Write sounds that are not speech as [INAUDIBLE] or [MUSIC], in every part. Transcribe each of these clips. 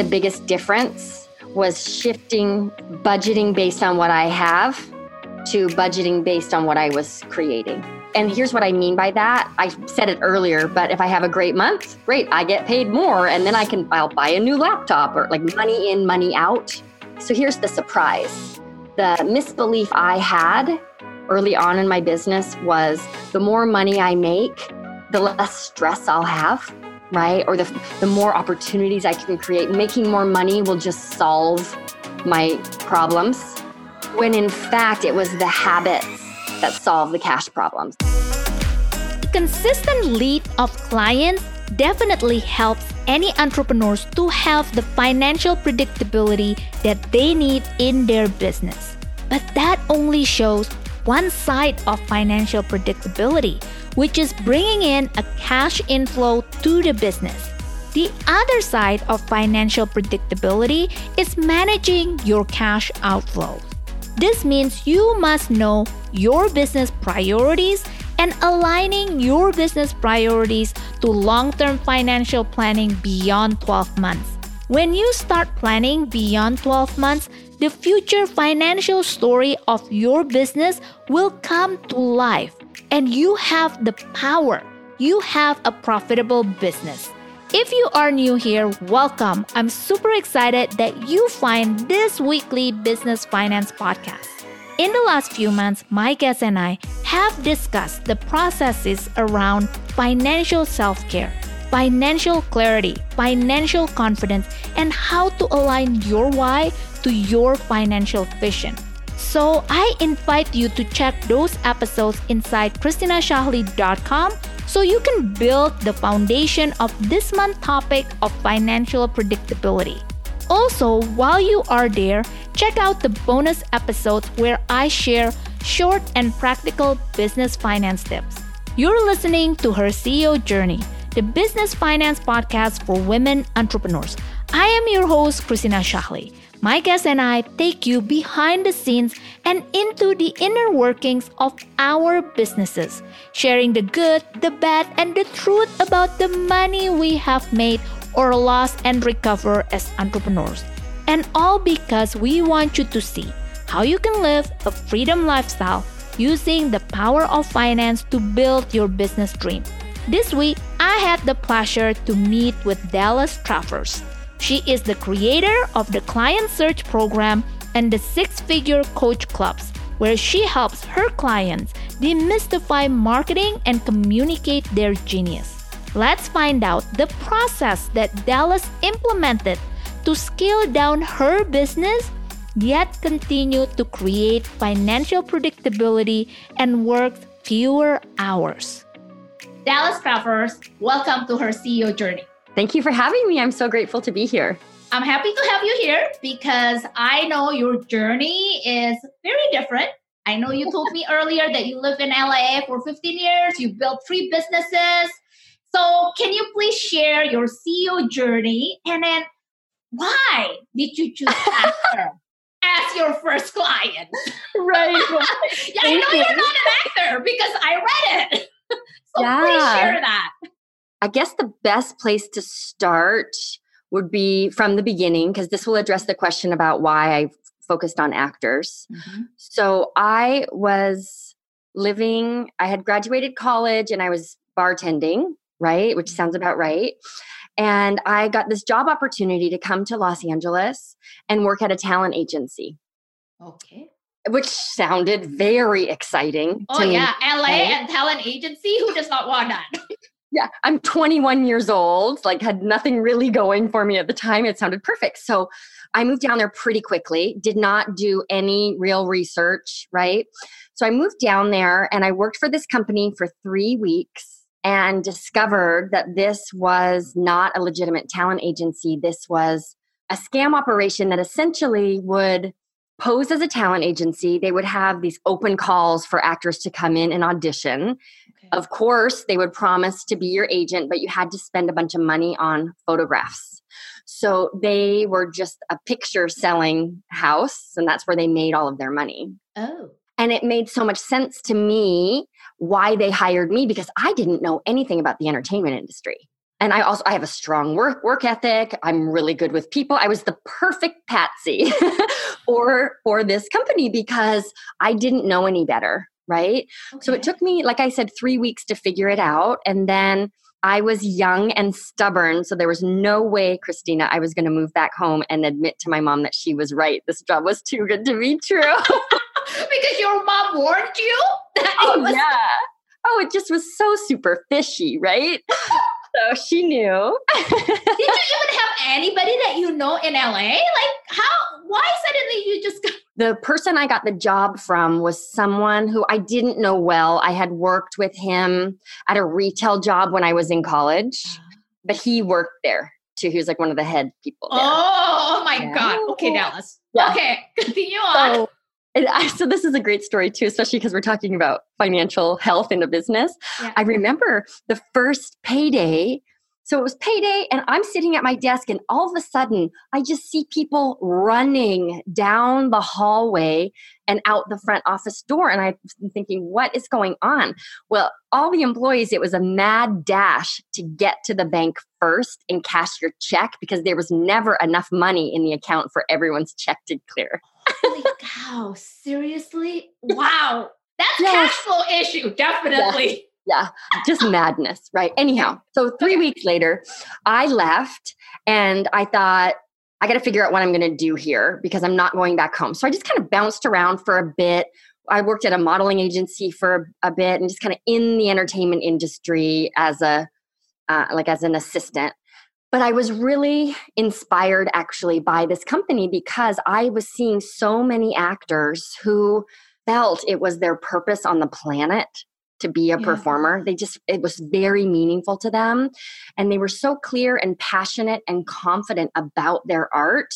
the biggest difference was shifting budgeting based on what I have to budgeting based on what I was creating. And here's what I mean by that. I said it earlier, but if I have a great month, great, I get paid more and then I can I'll buy a new laptop or like money in, money out. So here's the surprise. The misbelief I had early on in my business was the more money I make, the less stress I'll have, right? Or the the more opportunities I can create. Making more money will just solve my problems. When in fact it was the habits that solve the cash problems. Consistent lead of clients definitely helps any entrepreneurs to have the financial predictability that they need in their business. But that only shows one side of financial predictability, which is bringing in a cash inflow to the business. The other side of financial predictability is managing your cash outflow. This means you must know your business priorities and aligning your business priorities to long term financial planning beyond 12 months. When you start planning beyond 12 months, the future financial story of your business will come to life and you have the power. You have a profitable business. If you are new here, welcome. I'm super excited that you find this weekly business finance podcast. In the last few months, my guest and I have discussed the processes around financial self care, financial clarity, financial confidence, and how to align your why to your financial vision. So I invite you to check those episodes inside ChristinaShahli.com so you can build the foundation of this month's topic of financial predictability. Also, while you are there, check out the bonus episodes where I share short and practical business finance tips. You're listening to Her CEO Journey, the business finance podcast for women entrepreneurs. I am your host, Christina Shahli. My guest and I take you behind the scenes and into the inner workings of our businesses, sharing the good, the bad, and the truth about the money we have made or lost and recover as entrepreneurs. And all because we want you to see how you can live a freedom lifestyle using the power of finance to build your business dream. This week, I had the pleasure to meet with Dallas Travers. She is the creator of the Client Search Program and the Six Figure Coach Clubs, where she helps her clients demystify marketing and communicate their genius. Let's find out the process that Dallas implemented to scale down her business, yet continue to create financial predictability and work fewer hours. Dallas Travers, welcome to her CEO journey. Thank you for having me. I'm so grateful to be here. I'm happy to have you here because I know your journey is very different. I know you told me earlier that you lived in LA for 15 years, you built three businesses, so, can you please share your CEO journey and then why did you choose [LAUGHS] actor as your first client? Right. [LAUGHS] yeah, I know you. are not an actor because I read it. [LAUGHS] so, yeah. please share that. I guess the best place to start would be from the beginning because this will address the question about why I focused on actors. Mm-hmm. So, I was living, I had graduated college and I was bartending right? Which sounds about right. And I got this job opportunity to come to Los Angeles and work at a talent agency. Okay. Which sounded very exciting. Oh, yeah. Me. LA right? and talent agency. Who does not want that? [LAUGHS] yeah. I'm 21 years old, like, had nothing really going for me at the time. It sounded perfect. So I moved down there pretty quickly, did not do any real research, right? So I moved down there and I worked for this company for three weeks and discovered that this was not a legitimate talent agency. This was a scam operation that essentially would pose as a talent agency. They would have these open calls for actors to come in and audition. Okay. Of course, they would promise to be your agent, but you had to spend a bunch of money on photographs. So they were just a picture selling house, and that's where they made all of their money. Oh. And it made so much sense to me why they hired me because I didn't know anything about the entertainment industry. And I also I have a strong work work ethic. I'm really good with people. I was the perfect patsy [LAUGHS] for for this company because I didn't know any better, right? Okay. So it took me like I said 3 weeks to figure it out and then I was young and stubborn, so there was no way, Christina, I was going to move back home and admit to my mom that she was right. This job was too good to be true. [LAUGHS] because your mom warned you? [LAUGHS] oh, was- yeah. Oh, it just was so super fishy, right? So she knew. [LAUGHS] Did you even have anybody that you know in LA? Like, how, why suddenly you just got [LAUGHS] the person I got the job from was someone who I didn't know well. I had worked with him at a retail job when I was in college, ah. but he worked there too. He was like one of the head people. There. Oh, oh my yeah. God. Okay, Dallas. Yeah. Okay, [LAUGHS] continue on. So, I, so this is a great story too, especially because we're talking about financial health in a business. Yeah. I remember the first payday so it was payday, and I'm sitting at my desk, and all of a sudden, I just see people running down the hallway and out the front office door. And I'm thinking, what is going on? Well, all the employees, it was a mad dash to get to the bank first and cash your check because there was never enough money in the account for everyone's check to clear. Holy cow, seriously? Wow. That's [LAUGHS] yes. cash flow issue, definitely yeah, just madness, right? Anyhow, so three okay. weeks later, I left and I thought, I got to figure out what I'm going to do here because I'm not going back home. So I just kind of bounced around for a bit. I worked at a modeling agency for a bit and just kind of in the entertainment industry as a uh, like as an assistant. But I was really inspired actually by this company because I was seeing so many actors who felt it was their purpose on the planet to be a yeah. performer. They just, it was very meaningful to them. And they were so clear and passionate and confident about their art,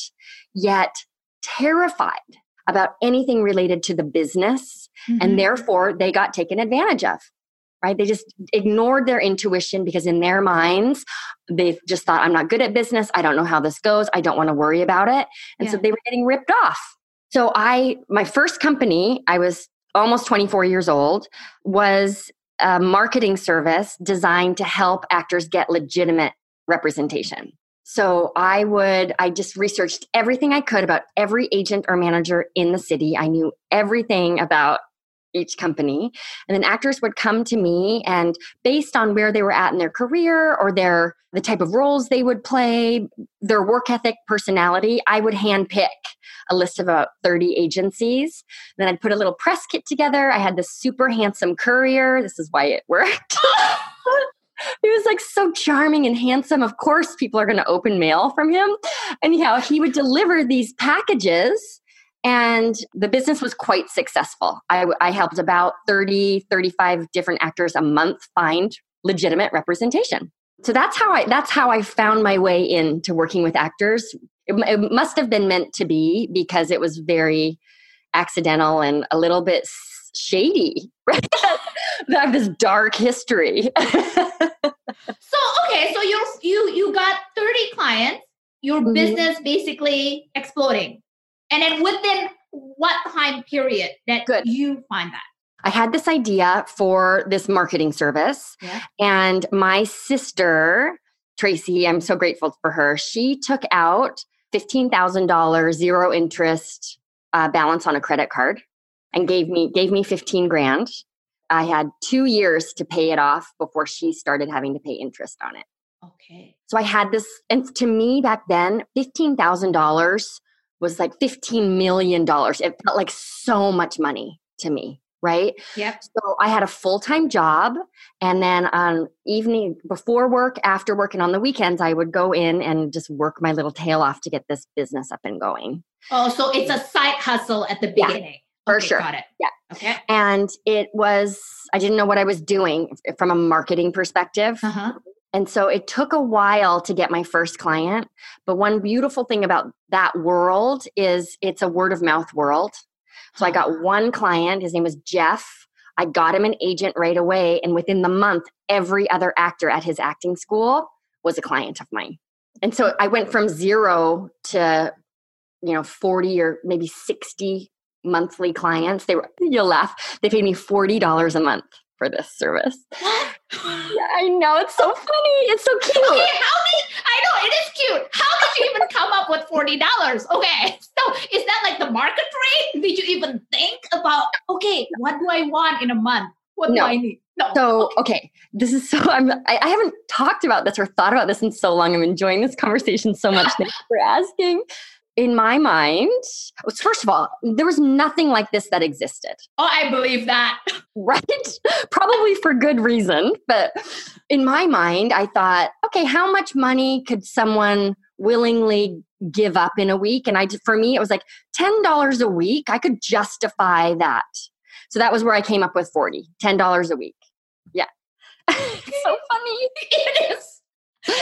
yet terrified about anything related to the business. Mm-hmm. And therefore, they got taken advantage of. Right? They just ignored their intuition because in their minds, they just thought, I'm not good at business. I don't know how this goes. I don't want to worry about it. And yeah. so they were getting ripped off. So I, my first company, I was almost 24 years old, was a marketing service designed to help actors get legitimate representation. So I would, I just researched everything I could about every agent or manager in the city. I knew everything about each company. And then actors would come to me and based on where they were at in their career or their the type of roles they would play, their work ethic, personality, I would handpick a list of about 30 agencies. Then I'd put a little press kit together. I had this super handsome courier. This is why it worked. [LAUGHS] he was like so charming and handsome. Of course, people are going to open mail from him. Anyhow, he would deliver these packages and the business was quite successful. I, I helped about 30, 35 different actors a month find legitimate representation. So that's how I that's how I found my way into working with actors. It, it must have been meant to be because it was very accidental and a little bit shady. Right? [LAUGHS] I have this dark history. [LAUGHS] so okay, so you you you got 30 clients, your mm-hmm. business basically exploding. And then within what time period that Good. you find that? I had this idea for this marketing service, yeah. and my sister, Tracy, I'm so grateful for her. She took out $15,000 zero interest uh, balance on a credit card and gave me gave me 15 grand. I had 2 years to pay it off before she started having to pay interest on it. Okay. So I had this and to me back then $15,000 was like $15 million. It felt like so much money to me right? Yep. So I had a full time job, and then on evening before work, after work, and on the weekends, I would go in and just work my little tail off to get this business up and going. Oh, so it's a side hustle at the beginning. Yeah. For okay, sure. Got it. Yeah. Okay. And it was, I didn't know what I was doing from a marketing perspective. Uh-huh. And so it took a while to get my first client. But one beautiful thing about that world is it's a word of mouth world. So I got ah. one client, his name was Jeff. I got him an agent right away. And within the month, every other actor at his acting school was a client of mine. And so I went from zero to, you know, 40 or maybe 60 monthly clients. They were, you'll laugh, they paid me $40 a month. For this service. yeah, I know. It's so funny. It's so cute. Okay, how did I know it is cute. How did you even come up with $40? Okay. So is that like the market rate? Did you even think about okay, what do I want in a month? What No. do I need? No. So, okay, this is so, I'm, I, I haven't talked about this or thought about this in so long. I'm enjoying this conversation so much. [LAUGHS] Thanks for asking. In my mind, was- first of all, there was nothing like this that existed, oh, I believe that. [LAUGHS] right? Probably for good reason. But in my mind, I thought, okay, how much money could someone willingly give up in a week? And I, for me, it was like $10 a week. I could justify that. So that was where I came up with 40, $10 a week. Yeah. [LAUGHS] so funny. [LAUGHS] It is. [LAUGHS]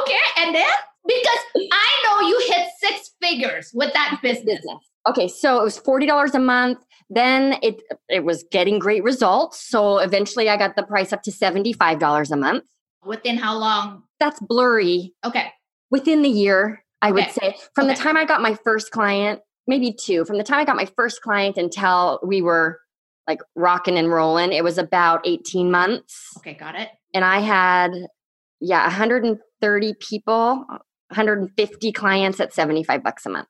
Okay, and then because I know you hit six figures with that business. Okay, so it was forty dollars a month. Then it it was getting great results. So eventually, I got the price up to seventy five dollars a month. Within how long? That's blurry. Okay. Within the year, I would say, from the time I got my first client, maybe two. From the time I got my first client until we were like rocking and rolling, it was about eighteen months. Okay, got it. and I had yeah 130 people, 150 clients at 75 bucks a month.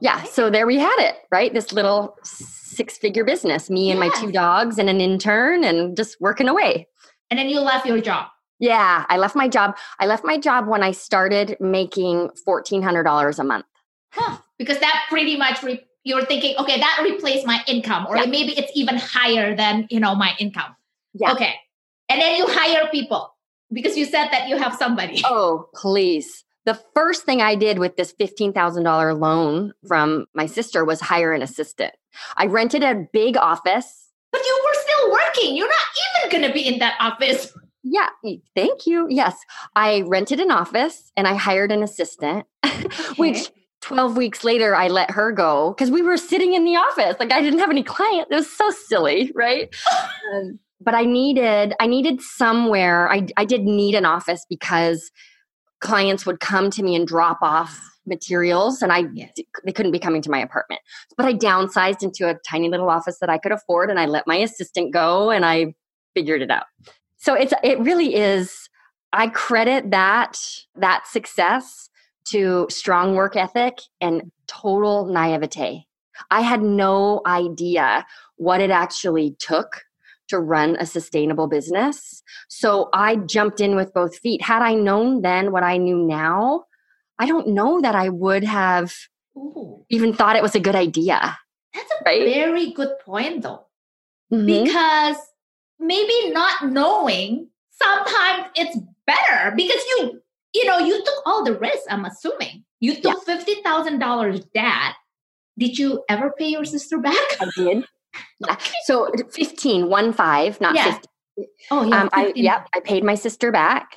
Yeah, so there we had it, right? This little six-figure business, me and my two dogs and an intern and just working away. And then you left your job. Yeah, I left my job. I left my job when I started making $1400 a month. Huh. Because that pretty much re- you're thinking, okay, that replaced my income, or Yeah. maybe it's even higher than you know my income. Yeah. Okay. And then you hire people because you said that you have somebody. [LAUGHS] Oh, please. The first thing I did with this $15,000 loan from my sister was hire an assistant. I rented a big office But you were still working. You're not even going to be in that office. [LAUGHS] Yeah, thank you. Yes, I rented an office and I hired an assistant, [LAUGHS] which 12 weeks later I let her go because we were sitting in the office. Like I didn't have any client. It was so silly, right? Um, but I needed I needed somewhere. I I did need an office because clients would come to me and drop off materials and I Yes. they couldn't be coming to my apartment. But I downsized into a tiny little office that I could afford and I let my assistant go and I figured it out. So it's it really is I credit that that success to strong work ethic and total naivete. I had no idea what it actually took to run a sustainable business. So I jumped in with both feet. Had I known then what I knew now, I don't know that I would have Ooh, even thought it was a good idea. that's a Right? very good point, though. Mhm. Because maybe not knowing sometimes it's better because you you know you took all the risks i'm assuming you took $50000 debt did you ever pay your sister back I did. Yeah. So 15, one five, not Yeah. 50. oh Um, I, yep, I paid my sister back.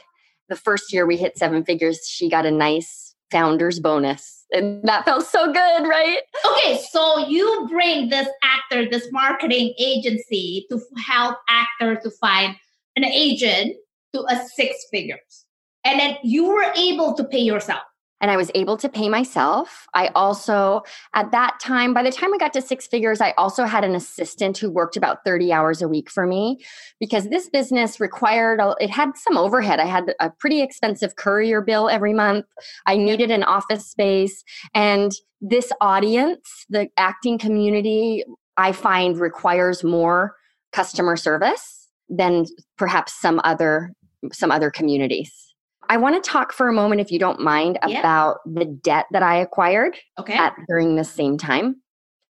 The first year we hit seven figures, she got a nice founder's bonus. And that felt so good, right? okay so you bring this actor this marketing agency to help actor to find an agent to a six figures and then you were able to pay yourself And I was able to pay myself. I also, at that time, by the time we got to six figures, I also had an assistant who worked about 30 hours a week for me because this business required, it had some overhead. I had a pretty expensive courier bill every month. I needed an office space. And this audience, the acting community, I find requires more customer service than perhaps some other some other communities. I want to talk for a moment, if you don't mind, Yeah. about the debt that I acquired okay at during the same time,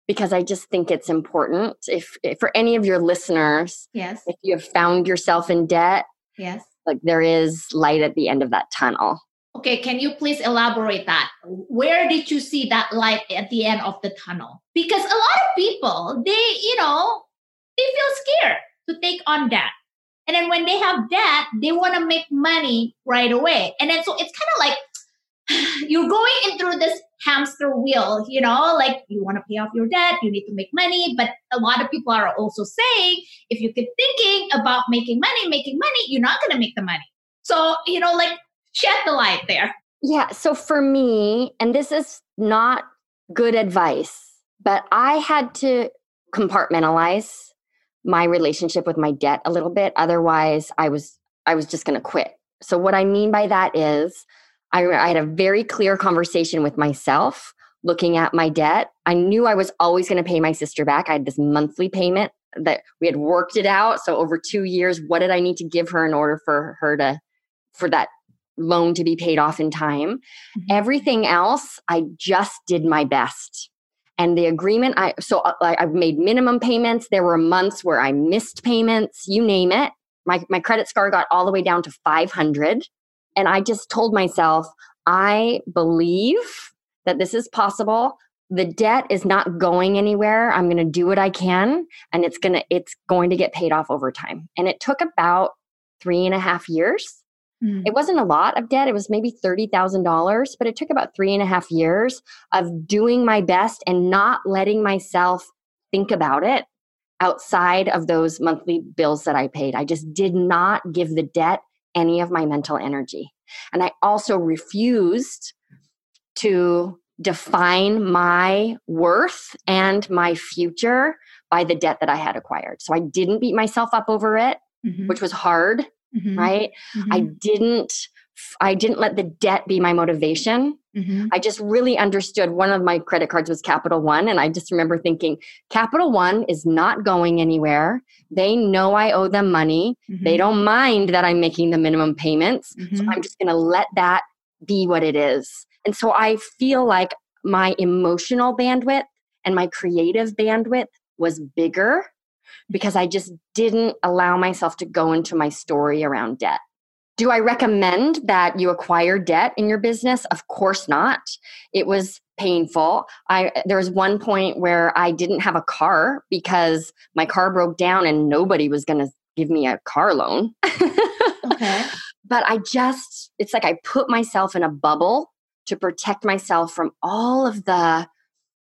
because I just think it's important. If, if for any of your listeners, yes if you have found yourself in debt, yes like there is light at the end of that tunnel. Okay, can you please elaborate that? Where did you see that light at the end of the tunnel? Because a lot of people, they, you know, they feel scared to take on debt. And then when they have debt, they want to make money right away. And then so it's kind of like [SIGHS] you're going in through this hamster wheel, you know, like you want to pay off your debt, you need to make money. But a lot of people are also saying if you keep thinking about making money, making money, you're not going to make the money. So, you know, like shed the light there. Yeah. So for me, and this is not good advice, but I had to compartmentalize my relationship with my debt a little bit. Otherwise, I was I was just going to quit. So what I mean by that is I, I had a very clear conversation with myself looking at my debt. I knew I was always going to pay my sister back. I had this monthly payment that we had worked it out. So over 2 years, what did I need to give her in order for her to for that loan to be paid off in time? Mm-hmm. Everything else, I just did my best and the agreement i so uh, i've made minimum payments. There were months where i missed payments you name it. My, my credit score got all the way down to 500 and i just told myself i believe that this is possible. The debt is not going anywhere. I'm going to do what i can and it's going to it's going to get paid off over time. And it took about three and a half years Mm. It wasn't a lot of debt. It was maybe $30,000, but it took about three and a half years of doing my best and not letting myself think about it outside of those monthly bills that I paid. I just did not give the debt any of my mental energy. And I also refused to define my worth and my future by the debt that I had acquired. So I didn't beat myself up over it, mm-hmm. which was hard mm-hmm. right mm-hmm. i didn't i didn't let the debt be my motivation mm-hmm. i just really understood one of my credit cards was capital one and i just remember thinking capital one is not going anywhere they know i owe them money they mm-hmm. don't mind that i'm making the minimum payments mm-hmm. i'm just going to let that be what it is and so i feel like my emotional bandwidth and my creative bandwidth was bigger because I just didn't allow myself to go into my story around debt. Do I recommend that you acquire debt in your business? Of course not. It was painful. I there was one point where I didn't have a car because my car broke down and nobody was going to give me a car loan. okay. [LAUGHS] But I just it's like I put myself in a bubble to protect myself from all of the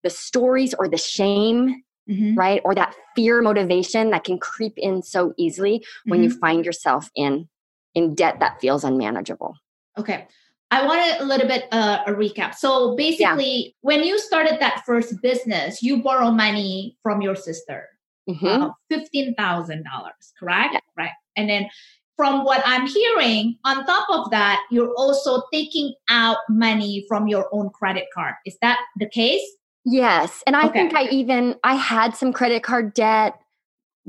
the stories or the shame mm-hmm. right? Or that fear motivation that can creep in so easily when mm-hmm. you find yourself in in debt that feels unmanageable. Okay. I want a little bit uh, a recap. So basically, yeah. when you started that first business, you borrow money from your sister, mm-hmm. uh, fifteen thousand dollars, correct? Yeah. Right. And then, from what I'm hearing, on top of that, you're also taking out money from your own credit card. Is that the case? Yes. And I okay. think I even I had some credit card debt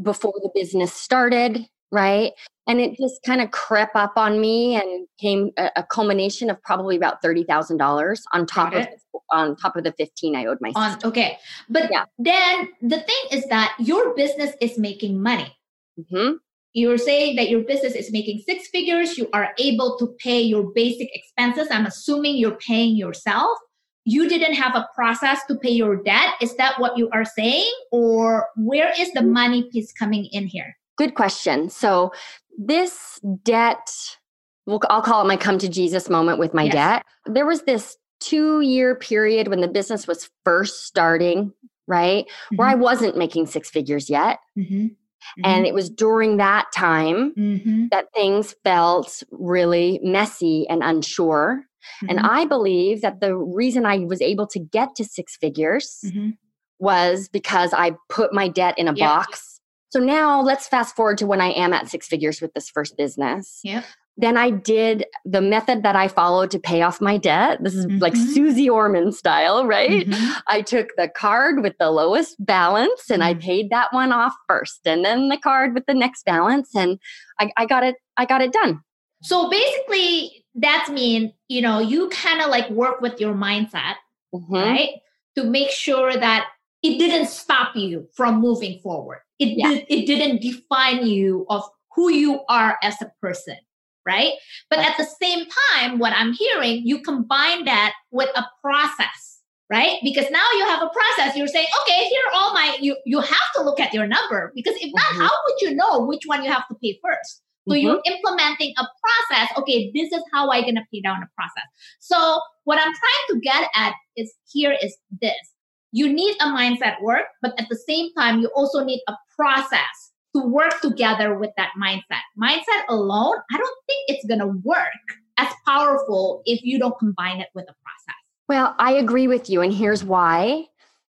before the business started, right? And it just kind of crept up on me and came a, a culmination of probably about thirty thousand dollars on top of on top of the fifteen I owed my on, Okay, but yeah. then the thing is that your business is making money. Mm-hmm. You're saying that your business is making six figures. You are able to pay your basic expenses. I'm assuming you're paying yourself you didn't have a process to pay your debt. Is that what you are saying? Or where is the money piece coming in here? Good question. So, this debt, well, I'll call it my come to Jesus moment with my yes. debt. There was this two year period when the business was first starting, right? Mm-hmm. Where I mm-hmm. wasn't making six figures yet. Mm-hmm. Mm-hmm. And it was during that time mm-hmm. that things felt really messy and unsure. Mm-hmm. And I believe that the reason I was able to get to six figures mm-hmm. was because I put my debt in a yep. box. So now let's fast forward to when I am at six figures with this first business. Yep. Then I did the method that I followed to pay off my debt. This is mm-hmm. like Suze Orman style, right? Mm-hmm. I took the card with the lowest balance and I mm-hmm. paid that one off first, and then the card with the next balance, and I, I got it. I got it done. So basically, that means you know you kind of like work with your mindset mm-hmm. right? To make sure that it didn't stop you from moving forward. It, yeah. did, it didn't define you of who you are as a person right? But at the same time what i'm hearing you combine that with a process right? Because now you have a process. You're saying okay here are all my you you have to look at your number because if not mm-hmm. how would you know which one you have to pay first so mm-hmm. you're implementing a process. Okay, this is how I'm gonna pay down the process. So what I'm trying to get at is here is this. You need a mindset work, but at the same time, you also need a process to work together with that mindset. Mindset alone, I don't think it's gonna work as powerful if you don't combine it with a process. Well, I agree with you, and here's why.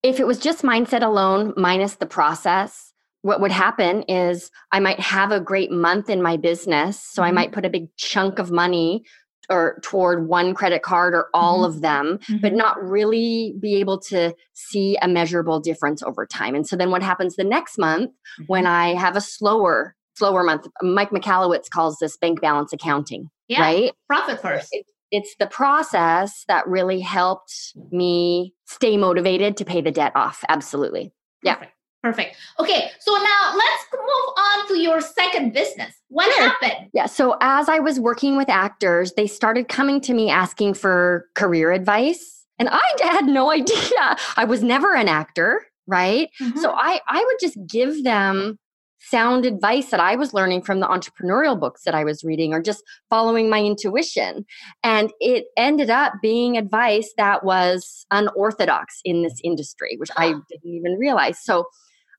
If it was just mindset alone minus the process, what would happen is I might have a great month in my business. So I Mhm. might put a big chunk of money or toward one credit card or all Mhm. of them, but Mhm. not really be able to see a measurable difference over time. And so then what happens the next month when I have a slower, slower month? Mike Michalowicz calls this bank balance accounting, yeah, right? profit first. It's the process that really helped me stay motivated to pay the debt off. Absolutely. Yeah. Perfect. Perfect. Okay, so now let's move on to your second business. What Sure. happened? Yeah. So as I was working with actors, they started coming to me asking for career advice. And I [LAUGHS] had no idea. I was never an actor, right? Mm-hmm. So I I would just give them sound advice that I was learning from the entrepreneurial books that I was reading or just following my intuition. And it ended up being advice that was unorthodox in this industry, which I [GASPS] didn't even realize. So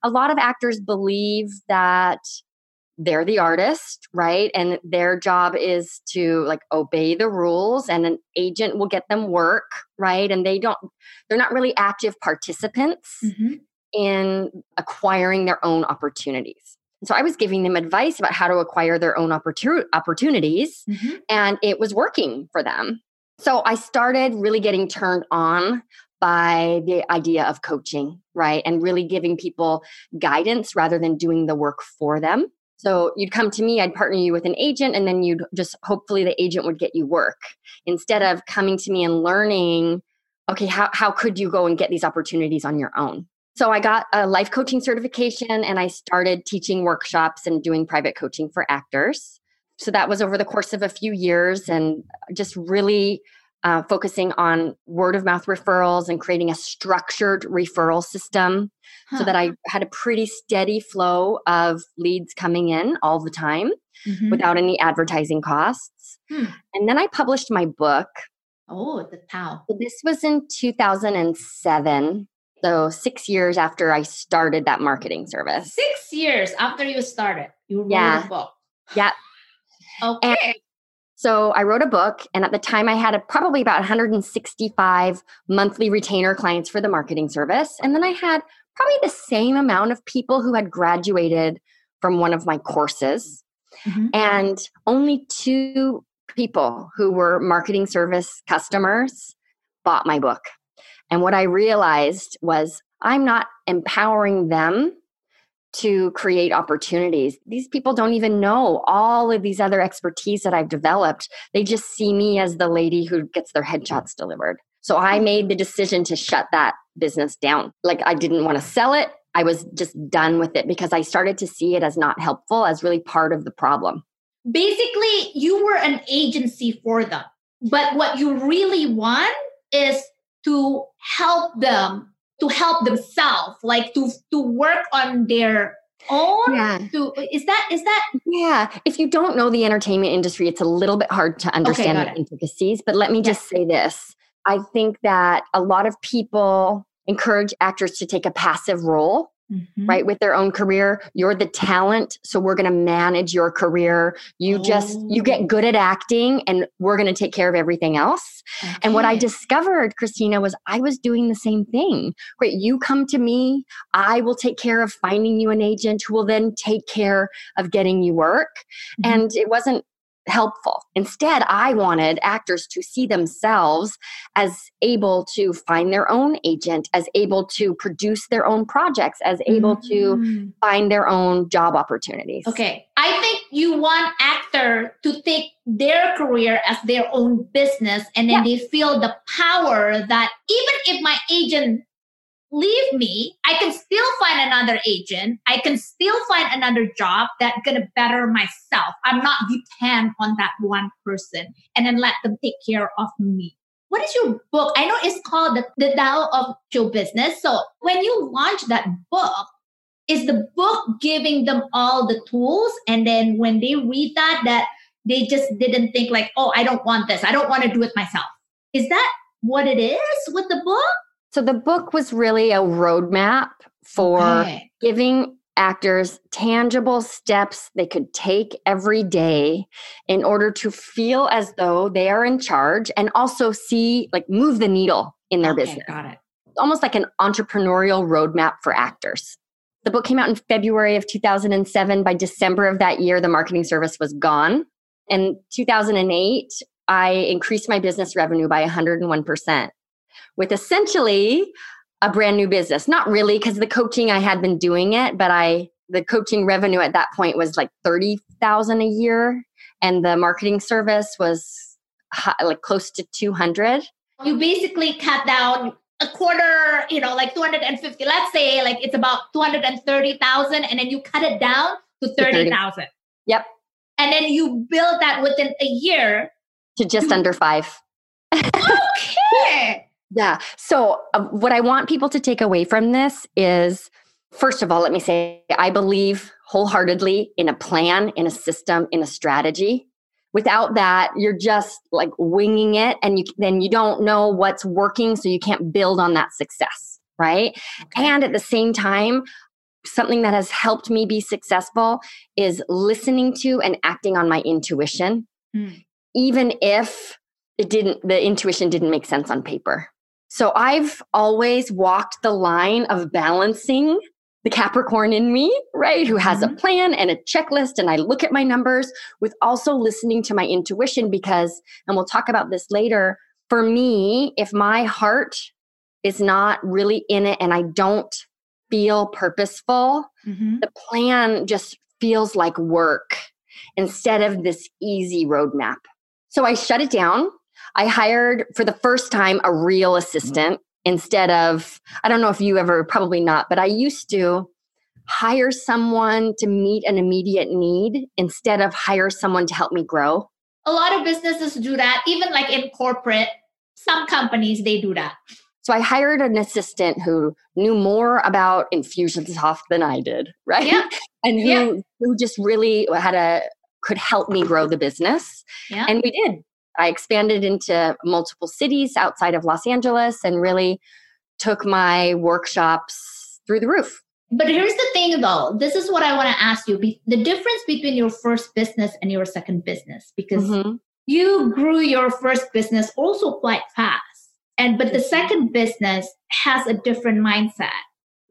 a lot of actors believe that they're the artist, right? And their job is to like obey the rules and an agent will get them work, right? And they don't they're not really active participants Mhm. in acquiring their own opportunities. So I was giving them advice about how to acquire their own opportu- opportunities Mhm. and it was working for them. So I started really getting turned on by the idea of coaching, right? And really giving people guidance rather than doing the work for them. So you'd come to me, I'd partner you with an agent, and then you'd just hopefully the agent would get you work instead of coming to me and learning, okay, how, how could you go and get these opportunities on your own? So I got a life coaching certification and I started teaching workshops and doing private coaching for actors. So that was over the course of a few years and just really uh, focusing on word of mouth referrals and creating a structured referral system so that I had a pretty steady flow of leads coming in all the time Mhm. without any advertising costs. Hmm. And then I published my book. Oh, the towel. So this was in 2007. So six years after I started that marketing service. Six years after you started, you wrote Yeah. a book. Yeah. Okay. So I wrote a book, and at the time I had a, probably about 165 monthly retainer clients for the marketing service. And then I had probably the same amount of people who had graduated from one of my courses, Mhm. and only two people who were marketing service customers bought my book. And what I realized was I'm not empowering them to create opportunities. These people don't even know all of these other expertise that I've developed. They just see me as the lady who gets their headshots delivered. So I mm. made the decision to shut that business down. Like I didn't want to sell it. I was just done with it because I started to see it as not helpful, as really part of the problem. Basically, you were an agency for them. But what you really want is to help them to help themselves, like to to work on their own. Yeah. To is that is that Yeah. If you don't know the entertainment industry, it's a little bit hard to understand got the it. intricacies. But let me just say this I think that a lot of people encourage actors to take a passive role. Mhm. right with their own career you're the talent so we're going to manage your career you just you Oh. get good at acting and we're going to take care of everything else and what i discovered christina was i was doing the same thing right you come to me i will take care of finding you an agent who will then take care of getting you work Mhm. and it wasn't helpful instead i wanted actors to see themselves as able to find their own agent as able to produce their own projects as able to Mm. find their own job opportunities Okay. I think you want actor to take their career as their own business and then they feel the power that even if my agent leave me, I can still find another agent. I can still find another job that's gonna better myself. I'm not depend on that one person and then let them take care of me. What is your book? I know it's called the, the Tao of Show Business. So when you launch that book, is the book giving them all the tools and then when they read that that they just didn't think like oh i don't want this i don't want to do it myself is that what it is with the book so the book was really a roadmap for Okay. giving actors tangible steps they could take every day in order to feel as though they are in charge and also see like move the needle in their Okay, business got it almost like an entrepreneurial roadmap for actors The book came out in February of 2007. By December of that year, the marketing service was gone. In 2008, I increased my business revenue by 101% with essentially a brand new business. Not really, because the coaching I had been doing it, but I the coaching revenue at that point was like 30,000 a year and the marketing service was high, like close to 200. You basically cut down a quarter, you know, like 250. Let's say like it's about 230,000 and then you cut it down to 30,000. Yep. And then you build that within a year to just under 5. [LAUGHS] okay. Yeah. So, uh, what I want people to take away from this is first of all, let me say, I believe wholeheartedly in a plan, in a system, in a strategy. Without that, you're just like winging it and you then you don't know what's working so you can't build on that success, right? Okay. And at the same time, something that has helped me be successful is listening to and acting on my intuition. Mm. Even if it didn't the intuition didn't make sense on paper so I've always walked the line of balancing the Capricorn in me, right? Who has mm-hmm. a plan and a checklist. And I look at my numbers with also listening to my intuition because, and we'll talk about this later. For me, if my heart is not really in it and I don't feel purposeful, mm-hmm. the plan just feels like work instead of this easy roadmap. So I shut it down I hired for the first time a real assistant instead of, I don't know if you ever, probably not, but I used to hire someone to meet an immediate need instead of hire someone to help me grow. A lot of businesses do that, even like in corporate, some companies they do that. So I hired an assistant who knew more about Infusionsoft than I did, right? Yeah. [LAUGHS] and who, yeah. who just really had a could help me grow the business. Yeah. And we did. I expanded into multiple cities outside of Los Angeles and really took my workshops through the roof. But here's the thing though, this is what I want to ask you the difference between your first business and your second business, because mm-hmm. you grew your first business also quite fast. And but the second business has a different mindset.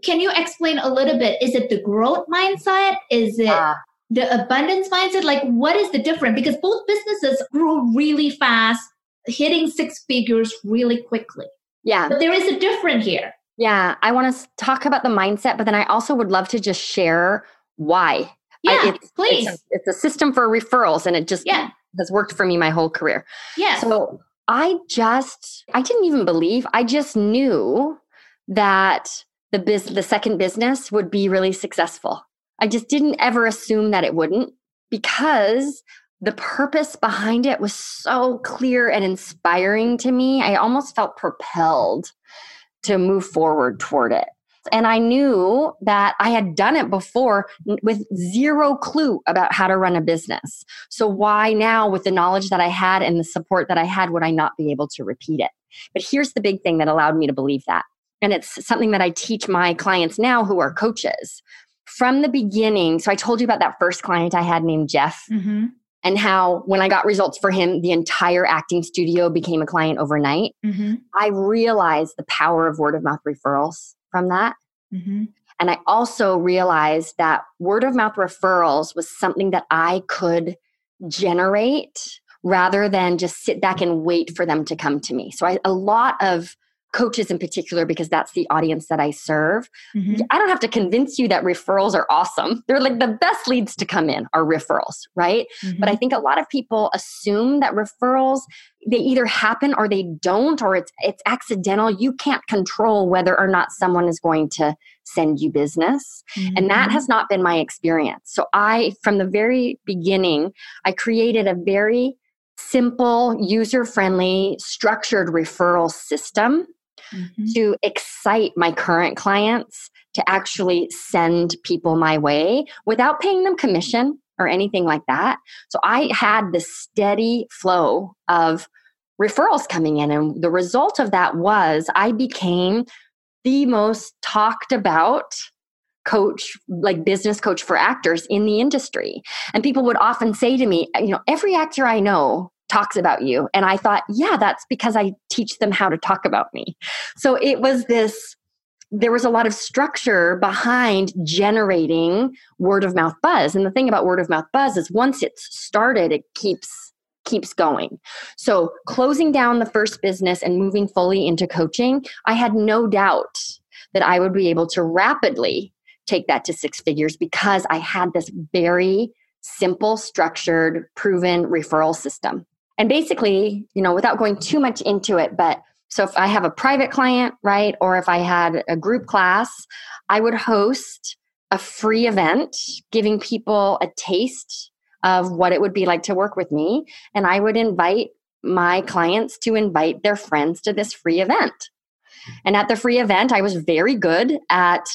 Can you explain a little bit? Is it the growth mindset? Is it uh, the abundance mindset like what is the difference? Because both businesses grew really fast hitting six figures really quickly. Yeah. But there is a difference here. Yeah i want to talk about the mindset but then i also would love to just share why. Yeah I, it's, please it's a, it's a, system for referrals and it just yeah. has worked for me my whole career. Yeah. So i just i didn't even believe i just knew that the biz the second business would be really successful I just didn't ever assume that it wouldn't because the purpose behind it was so clear and inspiring to me. I almost felt propelled to move forward toward it. And I knew that I had done it before with zero clue about how to run a business. So, why now, with the knowledge that I had and the support that I had, would I not be able to repeat it? But here's the big thing that allowed me to believe that. And it's something that I teach my clients now who are coaches from the beginning, so I told you about that first client I had named Jeff. Mm-hmm. And how, when I got results for him, the entire acting studio became a client overnight. Mm-hmm. I realized the power of word of mouth referrals from that. Mm-hmm. And I also realized that word of mouth referrals was something that I could generate rather than just sit back and wait for them to come to me. So I, a lot of coaches in particular because that's the audience that I serve. Mm-hmm. I don't have to convince you that referrals are awesome. They're like the best leads to come in are referrals, right? Mm-hmm. But I think a lot of people assume that referrals they either happen or they don't or it's it's accidental. You can't control whether or not someone is going to send you business. Mm-hmm. And that mm-hmm. has not been my experience. So I from the very beginning I created a very simple, user friendly, structured referral system mm-hmm. to excite my current clients to actually send people my way without paying them commission or anything like that. So I had this steady flow of referrals coming in. And the result of that was I became the most talked about coach, like business coach for actors in the industry. And people would often say to me, you know, every actor I know talks about you. And I thought, yeah, that's because I teach them how to talk about me. So it was this there was a lot of structure behind generating word of mouth buzz. And the thing about word of mouth buzz is once it's started, it keeps keeps going. So, closing down the first business and moving fully into coaching, I had no doubt that I would be able to rapidly take that to six figures because I had this very simple, structured, proven referral system. And basically, you know, without going too much into it, but so if I have a private client, right, or if I had a group class, I would host a free event giving people a taste of what it would be like to work with me. And I would invite my clients to invite their friends to this free event. And at the free event, I was very good at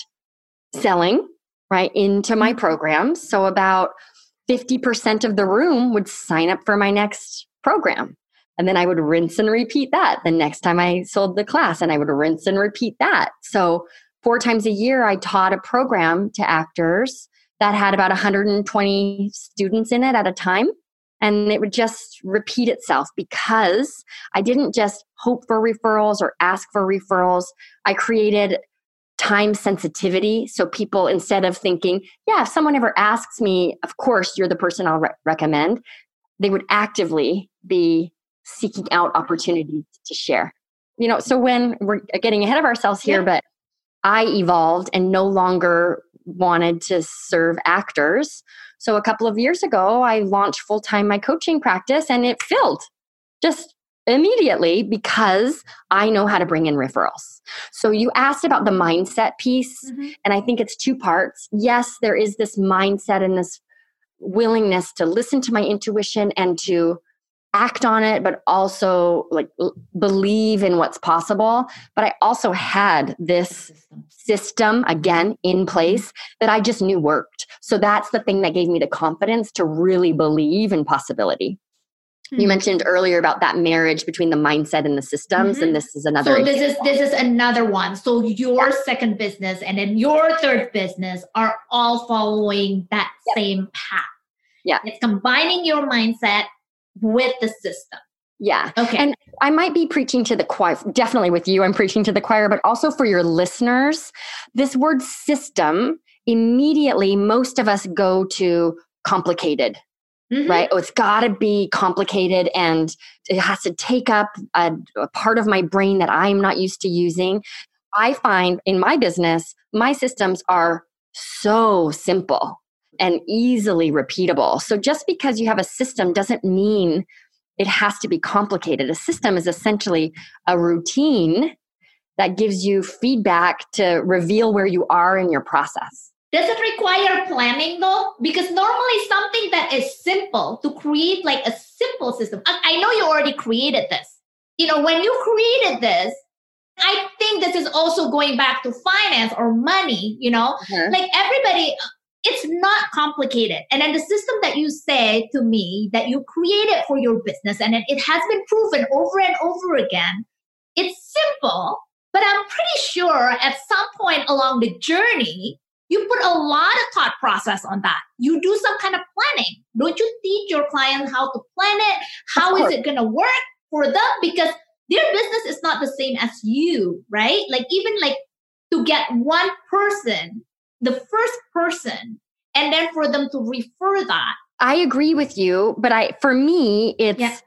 selling right into my mm-hmm. programs. So about 50% of the room would sign up for my next program. And then I would rinse and repeat that the next time I sold the class, and I would rinse and repeat that. So, four times a year, I taught a program to actors that had about 120 students in it at a time. And it would just repeat itself because I didn't just hope for referrals or ask for referrals. I created time sensitivity. So people, instead of thinking, yeah, if someone ever asks me, of course, you're the person I'll re- recommend, they would actively be seeking out opportunities to share. You know, so when we're getting ahead of ourselves here, yeah. but I evolved and no longer wanted to serve actors. So a couple of years ago, I launched full time my coaching practice and it filled just immediately because I know how to bring in referrals. So you asked about the mindset piece, mm-hmm. and I think it's two parts. Yes, there is this mindset and this willingness to listen to my intuition and to act on it but also like believe in what's possible. But i also had this system again in place that i just knew worked. So that's the thing that gave me the confidence to really believe in possibility you hmm. mentioned earlier about that marriage between the mindset and the systems mm-hmm. and this is another so this example. is this is another one so your yeah. second business and then your third business are all following that yep. same path yeah it's combining your mindset with the system. Yeah. Okay. And I might be preaching to the choir, definitely with you, I'm preaching to the choir, but also for your listeners. This word system, immediately, most of us go to complicated, mm-hmm. right? Oh, it's got to be complicated and it has to take up a, a part of my brain that I'm not used to using. I find in my business, my systems are so simple and easily repeatable. So just because you have a system doesn't mean it has to be complicated. A system is essentially a routine that gives you feedback to reveal where you are in your process. Does it require planning though? Because normally something that is simple to create like a simple system. I know you already created this. You know, when you created this, I think this is also going back to finance or money, you know, mm-hmm. like everybody it's not complicated. And then the system that you say to me that you created for your business and it has been proven over and over again, it's simple, but I'm pretty sure at some point along the journey, you put a lot of thought process on that. You do some kind of planning. Don't you teach your client how to plan it? How is it going to work for them? Because their business is not the same as you, right? Like even like to get one person the first person and then for them to refer that. I agree with you, but I for me it's yeah.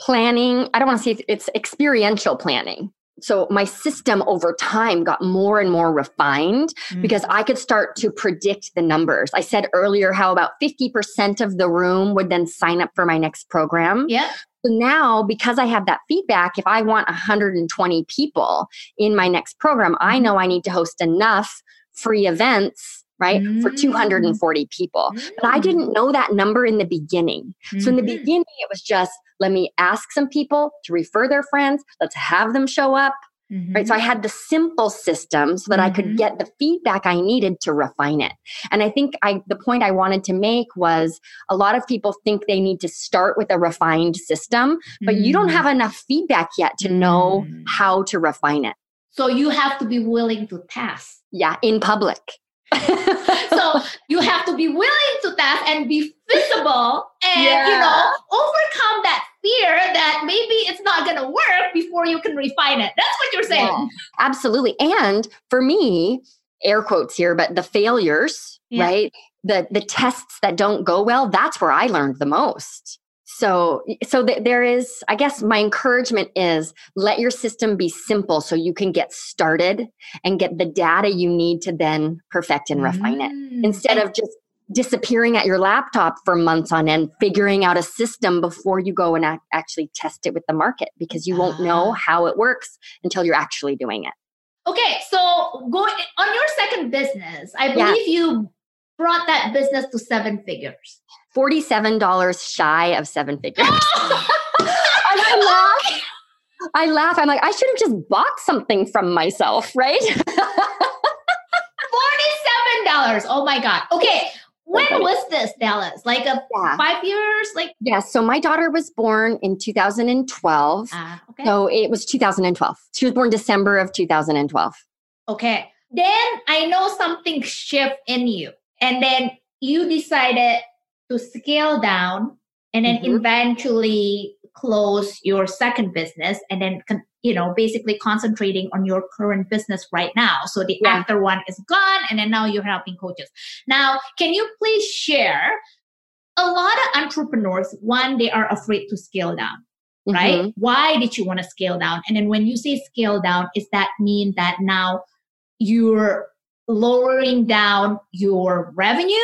planning. I don't want to say it's experiential planning. So my system over time got more and more refined mm-hmm. because I could start to predict the numbers. I said earlier how about 50% of the room would then sign up for my next program. Yeah. So now, because I have that feedback, if I want 120 people in my next program, I mm-hmm. know I need to host enough free events right mm-hmm. for 240 mm. people mm-hmm. but i mm. didn't know that number in the beginning mm-hmm. so in the mm-hmm. beginning it was just let me ask some people to refer their friends let's have them show up right so i mm-hmm. had the simple system so that i could mm-hmm. get the feedback i needed to refine it and i think i the point i wanted to make was a lot of people think they need to start with a refined system but you don't have enough feedback yet to know how to refine it so you have to be willing to test yeah, in public. [LAUGHS] so you have to be willing to test and be visible and yeah. you know overcome that fear that maybe it's not going to work before you can refine it. That's what you're saying. Yeah, absolutely. And for me, air quotes here, but the failures, yeah. right? The the tests that don't go well, that's where I learned the most. So so th- there is I guess my encouragement is let your system be simple so you can get started and get the data you need to then perfect and refine mm. it instead of just disappearing at your laptop for months on end, figuring out a system before you go and ac- actually test it with the market because you won't know ah. how it works until you're actually doing it. Okay, so go on your second business. I believe yeah. you brought that business to seven figures. $47 shy of seven figures. [LAUGHS] I laugh. I laugh. I'm like, I should have just bought something from myself, right? [LAUGHS] $47. Oh my God. Okay. When was this, Dallas? Like a yeah. five years? Like yeah. So my daughter was born in 2012. Ah, okay. So it was 2012. She was born December of 2012. Okay. Then I know something shift in you, and then you decided to scale down, and then mm-hmm. eventually close your second business, and then you know, basically concentrating on your current business right now. So the yeah. actor one is gone, and then now you're helping coaches. Now, can you please share? A lot of entrepreneurs, one, they are afraid to scale down, mm-hmm. right? Why did you want to scale down? And then when you say scale down, does that mean that now you're lowering down your revenue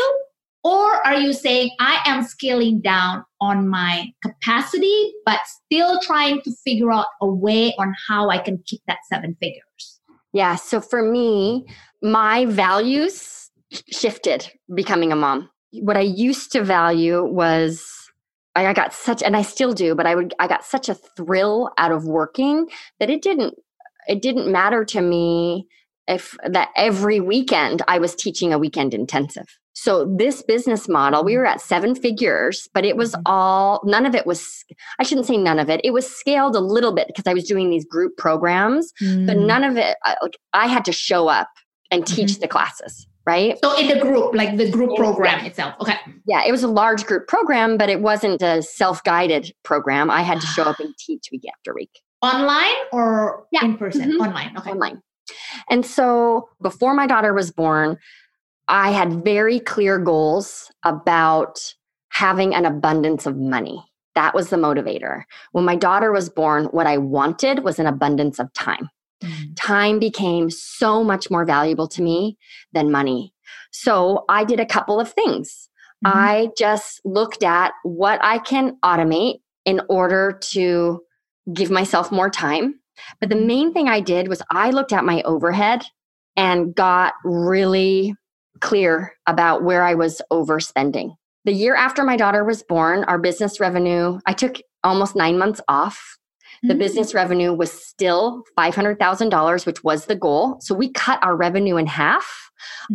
or are you saying, I am scaling down on my capacity, but still trying to figure out a way on how I can keep that seven figures? Yeah. So for me, my values shifted becoming a mom. What I used to value was I got such, and I still do, but I would, I got such a thrill out of working that it didn't, it didn't matter to me if that every weekend I was teaching a weekend intensive. So this business model, we were at seven figures, but it was mm-hmm. all none of it was I shouldn't say none of it. It was scaled a little bit because I was doing these group programs, mm. but none of it like I had to show up and teach mm-hmm. the classes, right? So in the group, like the group program yeah. itself. Okay. Yeah, it was a large group program, but it wasn't a self-guided program. I had to show up and [SIGHS] teach week after week. Online or yeah. in person? Mm-hmm. Online. Okay. Online. And so before my daughter was born, I had very clear goals about having an abundance of money. That was the motivator. When my daughter was born, what I wanted was an abundance of time. Mm. Time became so much more valuable to me than money. So I did a couple of things. Mm-hmm. I just looked at what I can automate in order to give myself more time. But the mm-hmm. main thing I did was I looked at my overhead and got really clear about where I was overspending. The year after my daughter was born, our business revenue, I took almost nine months off. The mm-hmm. business revenue was still $500,000, which was the goal. So we cut our revenue in half.